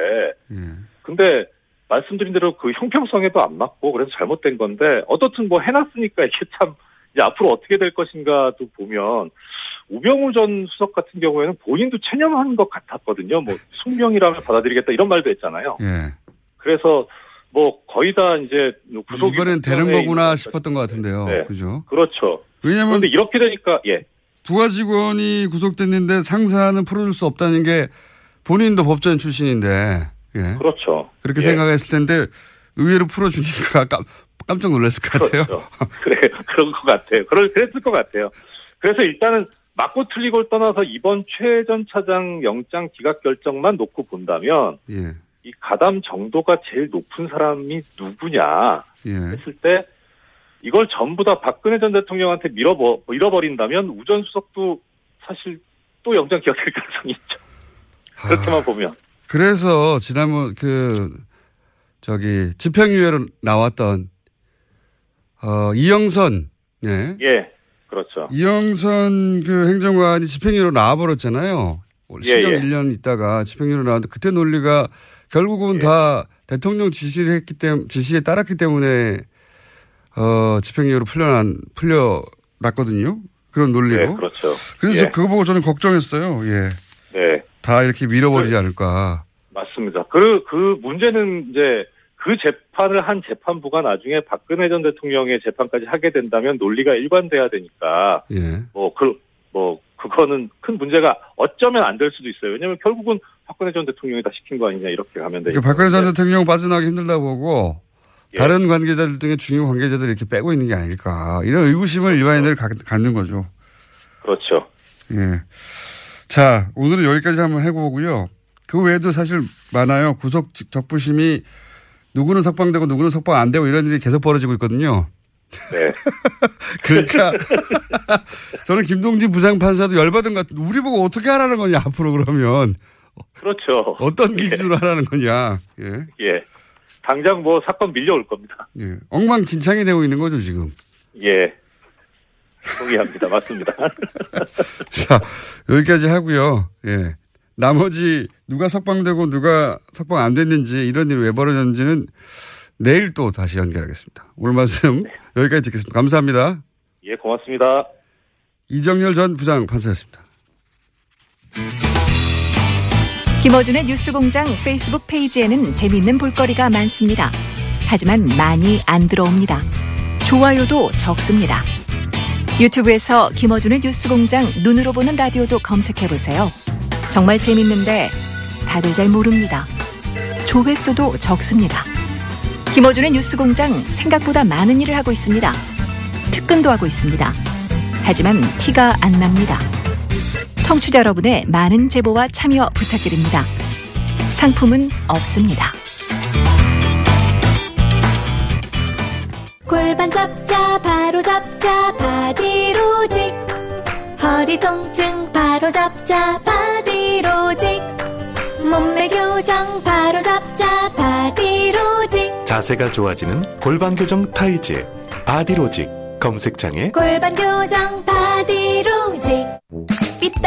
예. 근데 말씀드린 대로 그 형평성에도 안 맞고 그래서 잘못된 건데 어떻든 뭐 해놨으니까 이게 참 이제 앞으로 어떻게 될 것인가도 보면 우병우 전 수석 같은 경우에는 본인도 체념한 것 같았거든요. 뭐 숙명이라면 받아들이겠다 이런 말도 했잖아요. 예. 그래서 뭐 거의 다 이제 구속 이번엔 되는 거구나 싶었던 것 같은데요. 네. 그죠? 그렇죠. 왜냐면 그런데 이렇게 되니까 예. 부하 직원이 구속됐는데 상사는 풀어줄 수 없다는 게 본인도 법전 출신인데 예. 그렇죠. 그렇게 예. 생각했을 텐데 의외로 풀어주니까 깜, 깜짝 놀랐을 것 같아요. 그렇죠. 그래 그런 것 같아요. 그럴 그랬을 것 같아요. 그래서 일단은 맞고 틀리고를 떠나서 이번 최 전 차장 영장 기각 결정만 놓고 본다면 예. 이 가담 정도가 제일 높은 사람이 누구냐 예. 했을 때 이걸 전부 다 박근혜 전 대통령한테 밀어버, 밀어버린다면 우전 수석도 사실 또 영장 기각될 가능성이 있죠. 그렇게만 보면. 그래서 지난번 그 저기 집행유예로 나왔던 어 이영선 예. 예, 그렇죠. 이영선 그 행정관이 집행유예로 나와버렸잖아요. 예, 시경 예. 1년 있다가 집행유예로 나왔는데 그때 논리가 결국은 예. 다 대통령 지시를 했기 때문에 지시에 따랐기 때문에 어 집행유예로 풀려난 풀려났거든요. 그런 논리로. 네, 그렇죠. 그래서 예. 그거 보고 저는 걱정했어요. 예. 네, 다 이렇게 밀어버리지 않을까. 맞습니다. 그, 그 문제는 이제 그 재판을 한 재판부가 나중에 박근혜 전 대통령의 재판까지 하게 된다면 논리가 일관돼야 되니까 예. 뭐, 그, 뭐, 그거는 큰 문제가 어쩌면 안 될 수도 있어요. 왜냐면 결국은 박근혜 전 대통령이 다 시킨 거 아니냐 이렇게 가면. 그러니까 박근혜 전 대통령 빠져나가기 힘들다 보고 예. 다른 관계자들 등의 중요 관계자들 이렇게 빼고 있는 게 아닐까. 이런 의구심을 일반인들이 가- 갖는 거죠. 그렇죠. 예. 자, 오늘은 여기까지 한번 해보고요. 그 외에도 사실 많아요. 구속 직- 적부심이 누구는 석방되고 누구는 석방 안 되고 이런 일이 계속 벌어지고 있거든요. 네. 그러니까 저는 김동진 부장판사도 열받은 것 같아요. 우리 보고 어떻게 하라는 거냐, 앞으로 그러면. 그렇죠. 어떤 기준으로 하라는 거냐. 예. 예. 당장 뭐 사건 밀려올 겁니다. 예. 엉망진창이 되고 있는 거죠, 지금. 예. 동의합니다. 맞습니다. 자, 여기까지 하고요. 예. 나머지 누가 석방되고 누가 석방 안 됐는지 이런 일이 왜 벌어졌는지는 내일 또 다시 연결하겠습니다. 오늘 말씀 여기까지 듣겠습니다. 감사합니다. 예, 고맙습니다. 이정열 전 부장 판사였습니다. 김어준의 뉴스공장 페이스북 페이지에는 재미있는 볼거리가 많습니다. 하지만 많이 안 들어옵니다. 좋아요도 적습니다. 유튜브에서 김어준의 뉴스공장 눈으로 보는 라디오도 검색해보세요. 정말 재밌는데 다들 잘 모릅니다. 조회수도 적습니다. 김어준의 뉴스공장 생각보다 많은 일을 하고 있습니다. 특근도 하고 있습니다. 하지만 티가 안 납니다. 청취자 여러분의 많은 제보와 참여 부탁드립니다. 상품은 없습니다. 골반 잡자 바로 잡자 바디로직 허리 통증 바로 잡자 바디로직 몸매 교정 바로 잡자 바디로직 자세가 좋아지는 골반 교정 타이즈 바디로직 검색창에 골반 교정 바디로직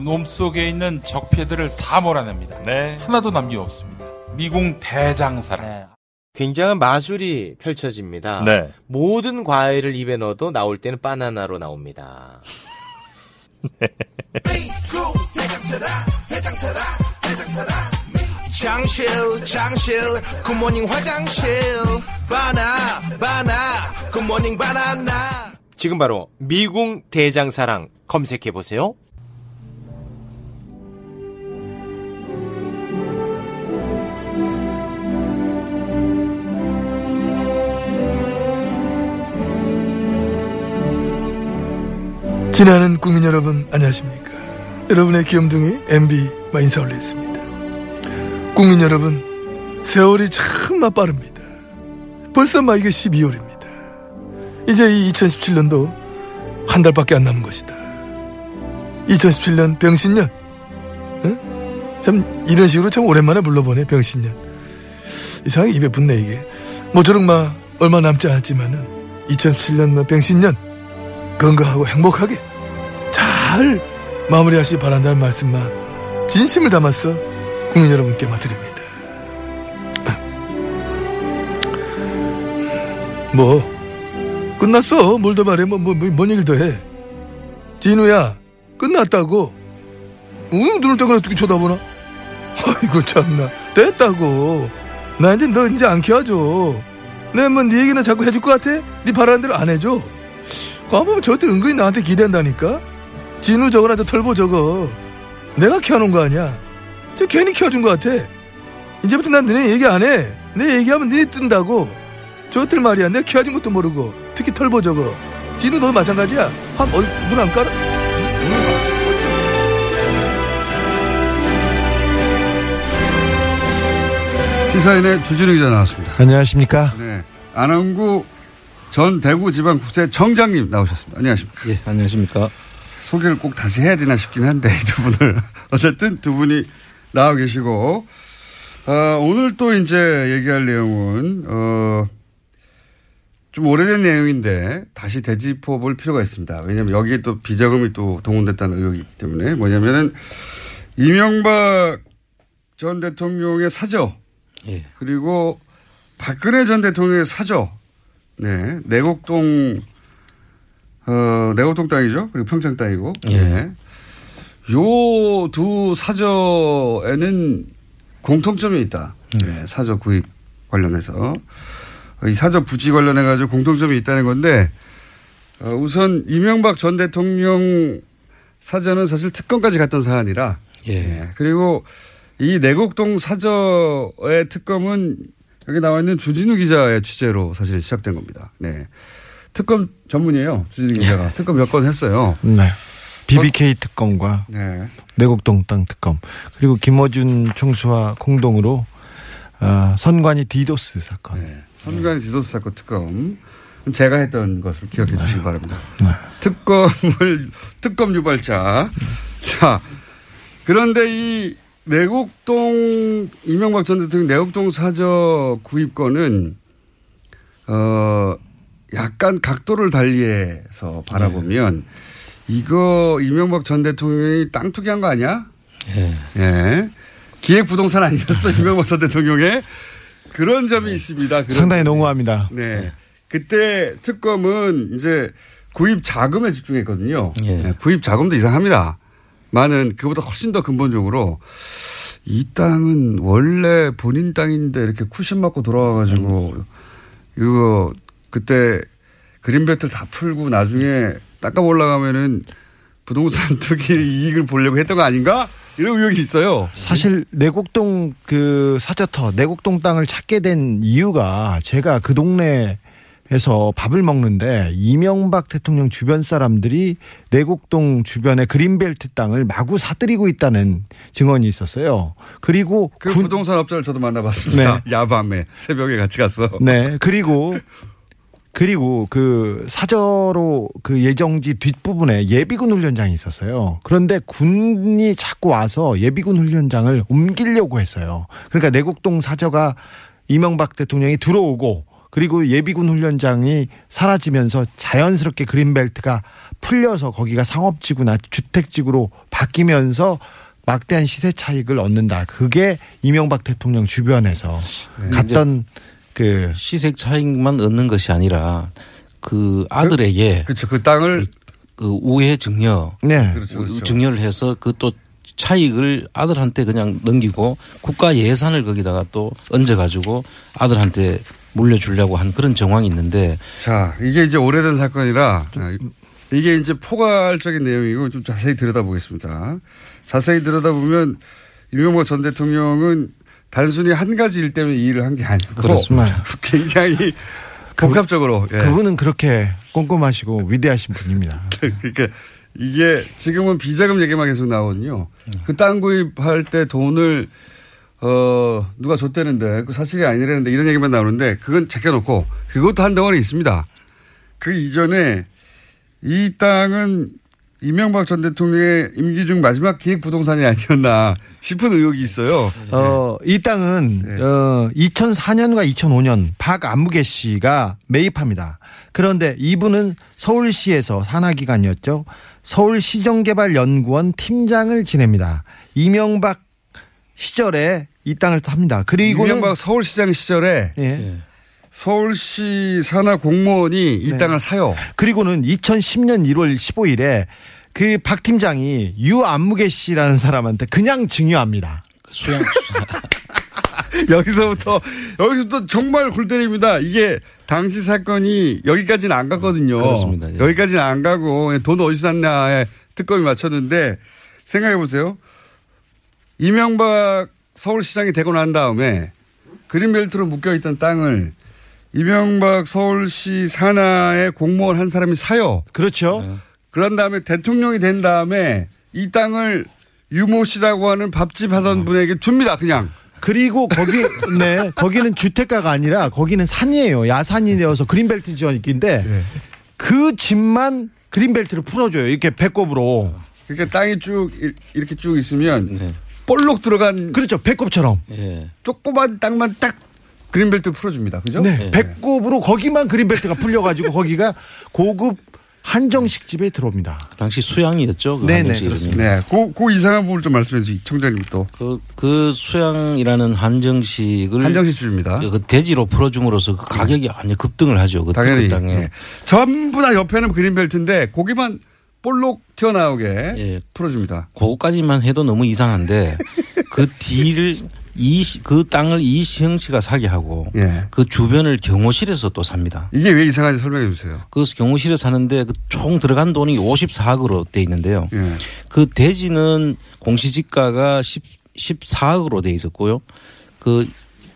몸 속에 있는 적폐들을 다 몰아냅니다. 하나도 남김없습니다. 미궁 대장사랑. 굉장한 마술이 펼쳐집니다. 네. 모든 과일을 입에 넣어도 나올 때는 바나나로 나옵니다. 장실 장실 굿모닝 화장실 바나 바나 굿모닝 바나나 지금 바로 미궁 대장사랑 검색해 보세요. 지나는 국민 여러분 안녕하십니까? 여러분의 귀염둥이 MB 마 인사 올리겠습니다. 국민 여러분 세월이 참마 빠릅니다. 벌써 막 이게 12월입니다. 이제 이 2017년도 한 달밖에 안 남은 것이다. 2017년 병신년. 응? 참 이런 식으로 참 오랜만에 불러보네 병신년. 이상하게 입에 붙네 이게. 모쪼록 마 얼마 남지 않았지만은 2017년 뭐 병신년 건강하고 행복하게 잘 마무리하시 바란다는 말씀만 진심을 담아서 국민 여러분께 맡드립니다. 뭐 끝났어. 뭘 더 말해. 뭐, 뭐, 뭐, 뭔 얘기를 더 해. 진우야 끝났다고. 어, 눈을 떠고 어떻게 쳐다보나? 아이고 참나 됐다고. 나 이제 너 이제 안 키워줘. 내가 뭐네 얘기는 자꾸 해줄 것 같아? 네 바라는 대로 안 해줘. 가보면 저때 은근히 나한테 기대한다니까? 진우 저거나 저 털보 저거. 내가 키워놓은 거 아니야. 저 괜히 키워준 것 같아. 이제부터 난 너네 얘기 안 해. 내 얘기하면 너네 뜬다고. 저것들 말이야. 내가 키워준 것도 모르고. 특히 털보 저거. 진우 너 마찬가지야. 한, 어, 눈안 깔아? 시사인의 주진우 기자 나왔습니다. 안녕하십니까? 네. 안원구 전 대구지방국세청장님 나오셨습니다. 안녕하십니까? 예, 안녕하십니까? 소개를 꼭 다시 해야 되나 싶긴 한데 이 두 분을. 어쨌든 두 분이 나와 계시고. 어, 오늘 또 이제 얘기할 내용은 어, 좀 오래된 내용인데 다시 되짚어 볼 필요가 있습니다. 왜냐하면 여기에 또 비자금이 또 동원됐다는 의혹이 있기 때문에. 뭐냐면은 이명박 전 대통령의 사저. 예. 그리고 박근혜 전 대통령의 사저. 네. 내곡동 어, 내곡동 땅이죠. 그리고 평창 땅이고. 예. 네. 요두 사저에는 공통점이 있다. 네, 사저 구입 관련해서. 이 사저 부지 관련해 가지고 공통점이 있다는 건데, 어, 우선 이명박 전 대통령 사저는 사실 특검까지 갔던 사안이라. 예. 네, 그리고 이 내곡동 사저의 특검은 여기 나와 있는 주진우 기자의 취재로 사실 시작된 겁니다. 네. 특검 전문이에요. 주진우 기자가. 특검 몇 건 했어요. 네. BBK 특검과 네. 내곡동 땅 특검 그리고 김어준 총수와 공동으로 어, 선관위 디도스 사건. 네. 선관위 디도스 사건 특검. 제가 했던 것을 기억해 주시기 바랍니다. 특검을, 특검 유발자. 자, 그런데 이 내곡동, 이명박 전 대통령 내곡동 사저 구입권은, 어, 약간 각도를 달리해서 바라보면, 이거 이명박 전 대통령이 땅 투기한 거 아니야? 예. 예. 기획 부동산 아니었어, 이명박 전 대통령의? 그런 점이 있습니다. 그런 상당히 농후합니다. 네. 그때 특검은 이제 구입 자금에 집중했거든요. 네, 구입 자금도 이상합니다. 많은 그보다 훨씬 더 근본적으로 이 땅은 원래 본인 땅인데 이렇게 쿠션 맞고 돌아와가지고 이거 그때 그린벨트를 다 풀고 나중에 닦아 올라가면은 부동산 투기 이익을 보려고 했던 거 아닌가? 이런 의혹이 있어요. 사실 내곡동 그 사저터 내곡동 땅을 찾게 된 이유가 제가 그 동네에서 밥을 먹는데 이명박 대통령 주변 사람들이 내곡동 주변의 그린벨트 땅을 마구 사들이고 있다는 증언이 있었어요. 그리고 그 부동산 업자를 저도 만나봤습니다. 야밤에 새벽에 같이 갔어. 네. 그리고 그리고 그 사저로 그 예정지 뒷부분에 예비군 훈련장이 있었어요. 그런데 군이 자꾸 와서 예비군 훈련장을 옮기려고 했어요. 그러니까 내곡동 사저가 이명박 대통령이 들어오고 그리고 예비군 훈련장이 사라지면서 자연스럽게 그린벨트가 풀려서 거기가 상업지구나 주택지구로 바뀌면서 막대한 시세 차익을 얻는다. 그게 이명박 대통령 주변에서 갔던 그 시세 차익만 얻는 것이 아니라 그 아들에게 그렇죠. 그 땅을 그 우회 증여 네. 그렇죠, 그렇죠. 증여를 해서 그 또 차익을 아들한테 그냥 넘기고 국가 예산을 거기다가 또 얹어 가지고 아들한테 물려주려고 한 그런 정황이 있는데 자, 이게 이제 오래된 사건이라 아, 이게 이제 포괄적인 내용이고 좀 자세히 들여다보겠습니다. 자세히 들여다보면 이명박 전 대통령은 단순히 한 가지 일 때문에 이 일을 한 게 아니고 그렇습니다. 굉장히 복합적으로 예. 그분은 그렇게 꼼꼼하시고 위대하신 분입니다. 그러니까 이게 지금은 비자금 얘기만 계속 나오거든요. 그 땅 구입할 때 돈을 어 누가 줬다는데 그 사실이 아니라는데 이런 얘기만 나오는데 그건 제껴놓고 그것도 한 덩어리 있습니다. 그 이전에 이 땅은 이명박 전 대통령의 임기 중 마지막 기획 부동산이 아니었나 싶은 의혹이 있어요. 어, 이 땅은 어, 2004년과 2005년 박안무개 씨가 매입합니다. 그런데 이분은 서울시에서 산하기관이었죠. 서울시정개발연구원 팀장을 지냅니다. 이명박 시절에 이 땅을 탑니다. 그리고 이명박 서울시장 시절에 예. 서울시 산하 공무원이 이 네. 땅을 사요. 그리고는 2010년 1월 15일에 그 박 팀장이 유안무개 씨라는 사람한테 그냥 증여합니다. 수양 여기서부터 여기서부터 정말 골 때립니다. 이게 당시 사건이 여기까지는 안 갔거든요. 그렇습니다. 예. 여기까지는 안 가고 돈 어디서 샀냐에 특검이 맞췄는데 생각해 보세요. 이명박 서울시장이 되고 난 다음에 그린벨트로 묶여 있던 땅을 이명박 서울시 산하의 공무원 한 사람이 사요. 그렇죠. 그런 다음에 대통령이 된 다음에 이 땅을 유모 씨라고 하는 밥집 하던 분에게 줍니다. 그냥. 그리고 거기 네 거기는 주택가가 아니라 거기는 산이에요. 야산이 되어서 그린벨트 지역인데 그 집만 그린벨트를 풀어줘요. 이렇게 배꼽으로. 그러니까 땅이 쭉 이- 이렇게 쭉 있으면 볼록 들어간 그렇죠. 배꼽처럼. 예. 조그만 땅만 딱 그린벨트 풀어줍니다. 그죠? 네. 배꼽으로 거기만 그린벨트가 풀려가지고 거기가 고급 한정식 집에 들어옵니다. 당시 수양이었죠. 그 네네. 네. 그, 그 이상한 부분을 좀 말씀해 주시 청장님 또. 그, 그 수양이라는 한정식을 한정식 집입니다. 그 대지로 풀어줌으로써 그 가격이 완전 급등을 하죠. 그 당연히. 그. 예. 전부 다 옆에는 그린벨트인데 고기만 볼록 튀어나오게 예. 풀어줍니다. 그거까지만 해도 너무 이상한데 그 뒤를 이 그 땅을 이시영 씨가 사게 하고 예. 그 주변을 경호실에서 또 삽니다. 이게 왜 이상한지 설명해 주세요. 그 경호실에 사는데 그 총 들어간 돈이 54억으로 돼 있는데요. 예. 그 대지는 공시지가가 10, 14억으로 돼 있었고요. 그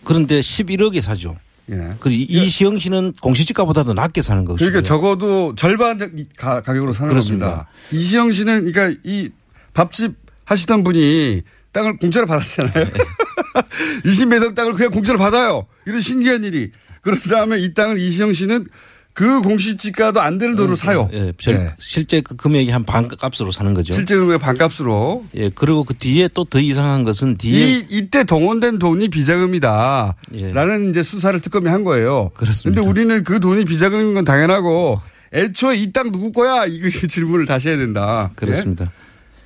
그런데 11억에 사죠. 예. 그리고 이시영 씨는 공시지가보다도 낮게 사는 것이고요. 그러니까 적어도 절반 가, 가격으로 사는 그렇습니다. 겁니다. 이시영 씨는 그러니까 이 밥집 하시던 분이 땅을 공짜로 받았잖아요. 20몇 억 땅을 그냥 공짜로 받아요. 이런 신기한 일이. 그런 다음에 이 땅을 이시영 씨는 그 공시지가도 안 되는 돈으로 사요. 예, 별- 예. 실제 그 금액이 한 반값으로 사는 거죠. 실제 금액 반값으로. 예, 그리고 그 뒤에 또 더 이상한 것은 뒤에 이 이때 동원된 돈이 비자금이다. 라는 이제 수사를 특검이 한 거예요. 예. 그렇습니다. 근데 우리는 그 돈이 비자금인 건 당연하고 애초에 이 땅 누구 거야? 이거 질문을 다시 해야 된다. 그렇습니다. 예?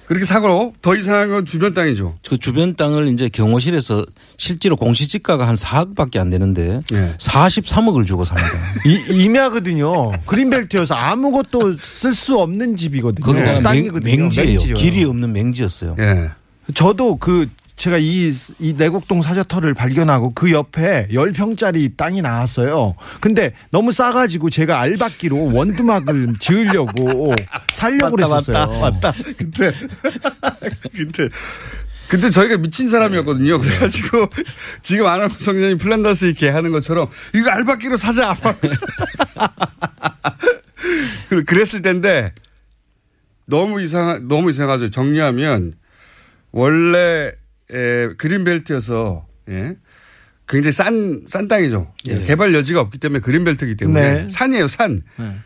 그렇게 사고 더 이상한 건 주변 땅이죠. 그 주변 땅을 이제 경호실에서 실제로 공시지가가 한 4억밖에 안 되는데 예. 43억을 주고 삽니다. 이, 임야거든요. 그린벨트여서 아무것도 쓸 수 없는 집이거든요. 거기다가 맹, 땅이거든요. 맹지예요. 맹지요. 길이 없는 맹지였어요. 예. 저도 그 제가 이, 이 내곡동 사저터를 발견하고 그 옆에 10평짜리 땅이 나왔어요. 근데 너무 싸가지고 제가 알박기로 원두막을 지으려고 살려고 그랬었어요. 맞다, 맞다. 그때 그때 그때 저희가 미친 사람이었거든요. 그래가지고 지금 아나운서 청년이 플란다스 이렇게 하는 것처럼 이거 알바끼로 사자. 그- 그랬을 텐데 너무 이상 너무 이상하죠. 정리하면 원래 에, 그린벨트여서 예. 굉장히 싼, 싼 땅이죠. 예. 개발 여지가 없기 때문에 그린벨트이기 때문에 네. 산이에요, 산.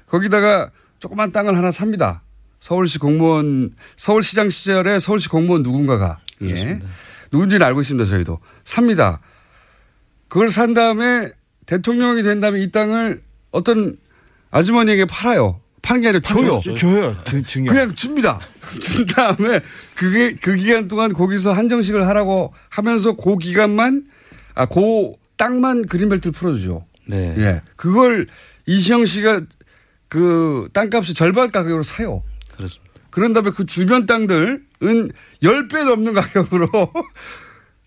거기다가 조그만 땅을 하나 삽니다. 서울시 공무원, 서울시장 시절에 서울시 공무원 누군가가. 예. 누군지는 알고 있습니다, 저희도. 삽니다. 그걸 산 다음에 대통령이 된 다음에 이 땅을 어떤 아주머니에게 팔아요. 파는 게 아니라 줘요. 줘- 줘요. 그 증여. 그냥 줍니다. 준 다음에 그게 그 기간 동안 거기서 한정식을 하라고 하면서 그 기간만 아, 그 땅만 그린벨트를 풀어주죠. 네. 예. 그걸 이시영 씨가 그 땅값의 절반 가격으로 사요. 그렇습니다. 그런 다음에 그 주변 땅들은 10배 넘는 가격으로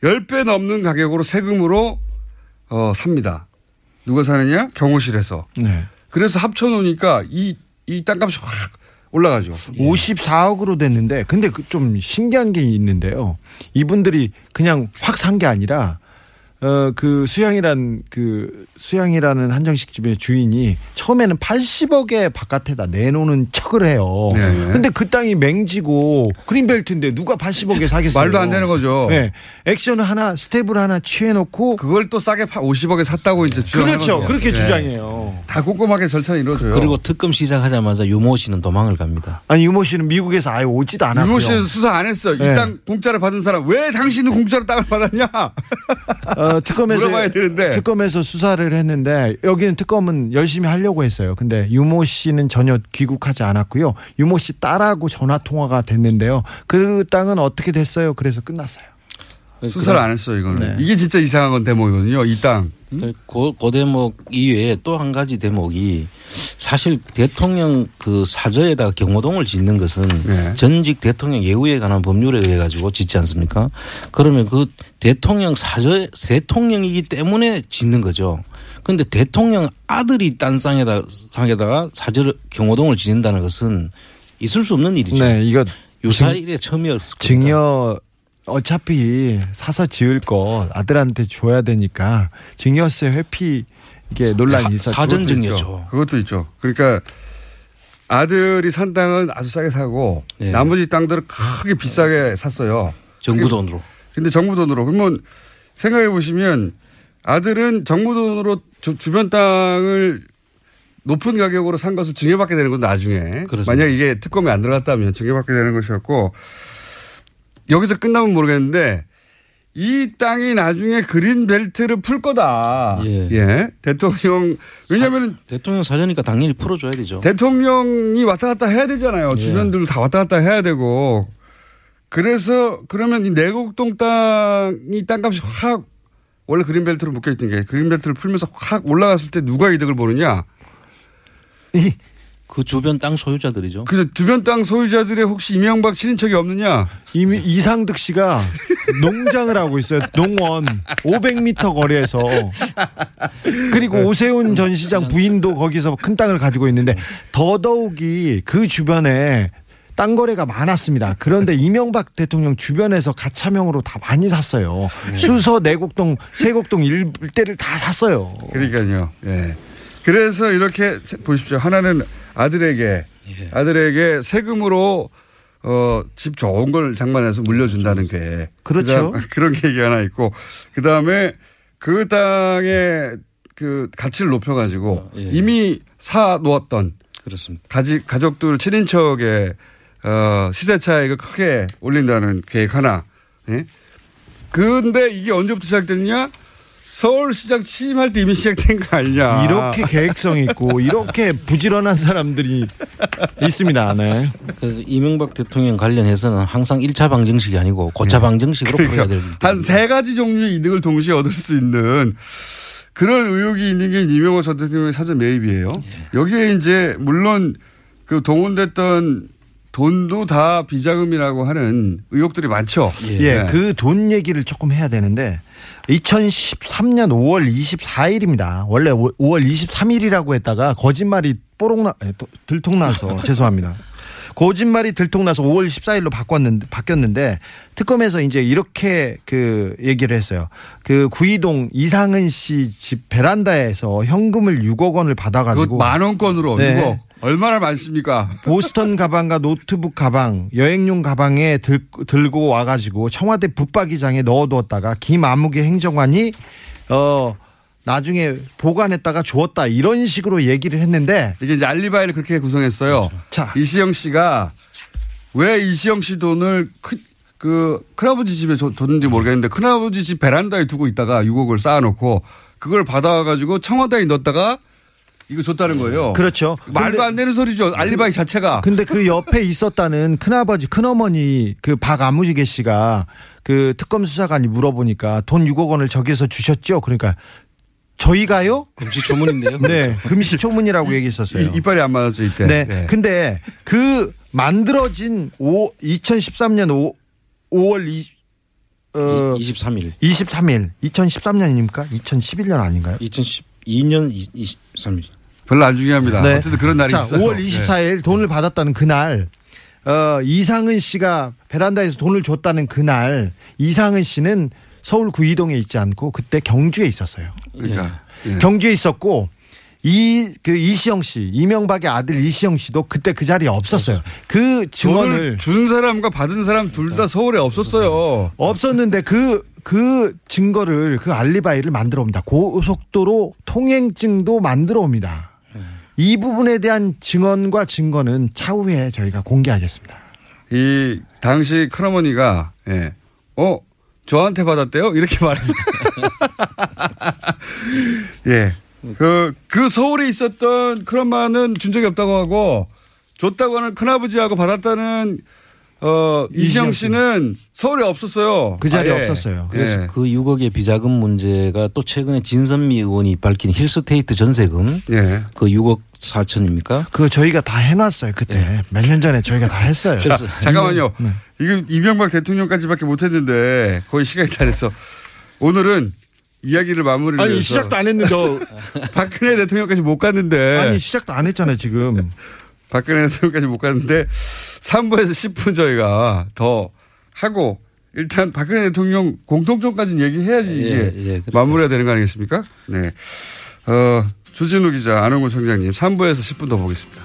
10배 넘는 가격으로 세금으로 어, 삽니다. 누가 사느냐? 경호실에서. 네. 그래서 합쳐놓으니까 이, 이 땅값이 확 올라가죠. 54억으로 됐는데 근데 그좀 신기한 게 있는데요. 이분들이 그냥 확 산 게 아니라 어 그 수양이란 그 수양이라는 한정식 집의 주인이 처음에는 80억에 바깥에다 내놓는 척을 해요. 네, 네. 근데 그 땅이 맹지고 그린벨트인데 누가 80억에 사겠어요? 말도 안 되는 거죠. 네. 액션을 하나 스텝을 하나 취해 놓고 그걸 또 싸게 파 50억에 샀다고 이제 주장하는 그렇죠. 거죠. 그렇게 네. 주장해요. 다 꼼꼼하게 절차는 이루어져요. 그리고 특검 시작하자마자 유모 씨는 도망을 갑니다. 아니 유모 씨는 미국에서 아예 오지도 않았고요. 유모 씨는 수사 안 했어. 네. 이땅 공짜로 받은 사람 왜 당신은 공짜로 땅을 받았냐? 어, 특검에서 물어봐야 되는데. 특검에서 수사를 했는데 여기는 특검은 열심히 하려고 했어요. 근데 유모 씨는 전혀 귀국하지 않았고요. 유모 씨 딸하고 전화 통화가 됐는데요. 그 땅은 어떻게 됐어요? 그래서 끝났어요. 수사를 안 했어 이거는. 네. 이게 진짜 이상한 건 대목이거든요. 이 땅. 그, 그 대목 이외에 또 한 가지 대목이 사실 대통령 그 사저에다가 경호동을 짓는 것은 네. 전직 대통령 예우에 관한 법률에 의해 가지고 짓지 않습니까? 그러면 그 대통령 사저 대통령이기 때문에 짓는 거죠. 그런데 대통령 아들이 딴 땅에다 상에다가 사저 경호동을 짓는다는 것은 있을 수 없는 일이죠. 네, 이거 유사일에 처음이었을. 증여 어차피 사서 지을 거 아들한테 줘야 되니까 증여세 회피 이게 논란이 있었죠. 사전 그것도 증여죠. 있죠. 그것도 있죠. 그러니까 아들이 산 땅은 아주 싸게 사고 네. 나머지 땅들은 크게 비싸게 샀어요. 정부 돈으로. 근데 정부 돈으로. 그러면 생각해 보시면 아들은 정부 돈으로 주- 주변 땅을 높은 가격으로 산 것을 증여받게 되는 건 나중에. 그렇습니다. 만약 이게 특검에 안 들어갔다면 증여받게 되는 것이었고 여기서 끝나면 모르겠는데 이 땅이 나중에 그린벨트를 풀 거다. 예. 대통령, 왜냐면은 대통령 사저니까 당연히 풀어줘야 되죠. 대통령이 왔다 갔다 해야 되잖아요. 예. 주변들 다 왔다 갔다 해야 되고. 그래서 그러면 이 내곡동 땅이 땅값이 확 원래 그린벨트로 묶여 있던 게 그린벨트를 풀면서 확 올라갔을 때 누가 이득을 보느냐. 그 주변 땅 소유자들이죠. 그 주변 땅 소유자들의 혹시 이명박 친인척이 없느냐. 이미 이상득 씨가 농장을 하고 있어요. 농원 500m 거리에서 그리고 오세훈 전 시장 부인도 거기서 큰 땅을 가지고 있는데 더더욱이 그 주변에 땅 거래가 많았습니다. 그런데 이명박 대통령 주변에서 가차명으로 다 많이 샀어요. 수서 내곡동, 세곡동 일대를 다 샀어요. 그러니까요. 예. 그래서 이렇게 세- 보십시오. 하나는 아들에게 예. 아들에게 세금으로 어, 집 좋은 걸 장만해서 물려준다는 게 그렇죠. 그다음- 그런 계획이 하나 있고 그 다음에 그 땅의 그 가치를 높여가지고 이미 사 놓았던 예. 그렇습니다. 가지, 가족들 7인척의 어, 시세 차익을 크게 올린다는 계획 하나. 예? 근데 이게 언제부터 시작됐냐? 서울시장 취임할 때 이미 시작된 거 아니냐. 이렇게 계획성 있고 이렇게 부지런한 사람들이 있습니다. 네. 그래서 이명박 대통령 관련해서는 항상 1차 방정식이 아니고 고차 방정식으로 풀어야 될 그러니까 한세 가지 종류의 이득을 동시에 얻을 수 있는 그런 의혹이 있는 게 이명호 전 대통령의 사전 매입이에요. 예. 여기에 이제 물론 그 동원됐던 돈도 다 비자금이라고 하는 의혹들이 많죠. 예, 그 돈 얘기를 조금 해야 되는데 2013년 5월 24일입니다. 원래 5월 23일이라고 했다가 거짓말이 뽀록나 에, 또 들통나서 죄송합니다. 거짓말이 들통나서 5월 14일로 바꿨는데 바뀌었는데 특검에서 이제 이렇게 그 얘기를 했어요. 그 구이동 이상은 씨 집 베란다에서 현금을 6억 원을 받아가지고 만 원권으로 네. 6억. 얼마나 많습니까? 보스턴 가방과 노트북 가방, 여행용 가방에 들, 들고 와가지고 청와대 붙박이장에 넣어두었다가 김아무개 행정관이 어 나중에 보관했다가 주었다 이런 식으로 얘기를 했는데 이게 이제 알리바이를 그렇게 구성했어요. 자 이시영 씨가 왜 이시영 씨 돈을 큰, 그 큰아버지 집에 줬- 줬는지 모르겠는데 큰아버지 집 베란다에 두고 있다가 6억을 쌓아놓고 그걸 받아가지고 청와대에 넣었다가 이거 줬다는 거예요. 그렇죠. 말도 안 되는 소리죠. 알리바이 자체가. 근데 그 옆에 있었다는 큰아버지, 큰어머니 그 박아무지개 씨가 그 특검 수사관이 물어보니까 돈 6억 원을 저기에서 주셨죠? 그러니까 저희가요? 금시초문인데요. 네, 금시초문이라고 얘기했었어요. 이, 이빨이 안 맞았죠 이때. 네. 근데 그 만들어진 오, 2013년 5, 5월 2, 어, 23일. 23일. 2013년입니까? 2011년 아닌가요? 2012년 23일. 별로 안 중요합니다. 네. 어쨌든 그런 날이 자, 있어요. 5월 24일 돈을 받았다는 그날 어, 이상은 씨가 베란다에서 돈을 줬다는 그날 이상은 씨는 서울 구이동에 있지 않고 그때 경주에 있었어요. 그러니까. 예. 경주에 있었고 이 그 이시영 씨 이명박의 아들 이시영 씨도 그때 그 자리에 없었어요. 그 증언을 돈을 준 사람과 받은 사람 둘 다 서울에 없었어요. 없었는데 그, 그 증거를, 그 알리바이를 만들어 옵니다. 고속도로 통행증도 만들어 옵니다. 이 부분에 대한 증언과 증거는 차후에 저희가 공개하겠습니다. 이 당시 큰어머니가 예. 어 저한테 받았대요 이렇게 말합니다. 예. 그, 그 서울에 있었던 큰엄마는 준 적이 없다고 하고 줬다고 하는 큰아버지하고 받았다는 어, 이시영 씨는 서울에 없었어요. 그 자리에 아예. 없었어요. 그래서 예. 그 6억의 비자금 문제가 또 최근에 진선미 의원이 밝힌 힐스테이트 전세금 예. 그 6억 4천입니까? 그거 저희가 다 해놨어요. 그때. 몇년 전에 저희가 다 했어요. 자, 잠깐만요. 네. 이거 이명박 대통령까지밖에 못했는데 거의 시간이 다 됐어. 오늘은 이야기를 마무리를 아니, 위해서 시작도 안 했는데. 박근혜 대통령까지 못 갔는데 아니, 시작도 안 했잖아요, 지금. 박근혜 대통령까지 못 갔는데 3부에서 10분 저희가 더 하고 일단 박근혜 대통령 공통점까지는 얘기해야지 이게 예, 예. 마무리가 되는 거 아니겠습니까? 네. 어, 주진우 기자, 안홍구 청장님 3부에서 10분 더 보겠습니다.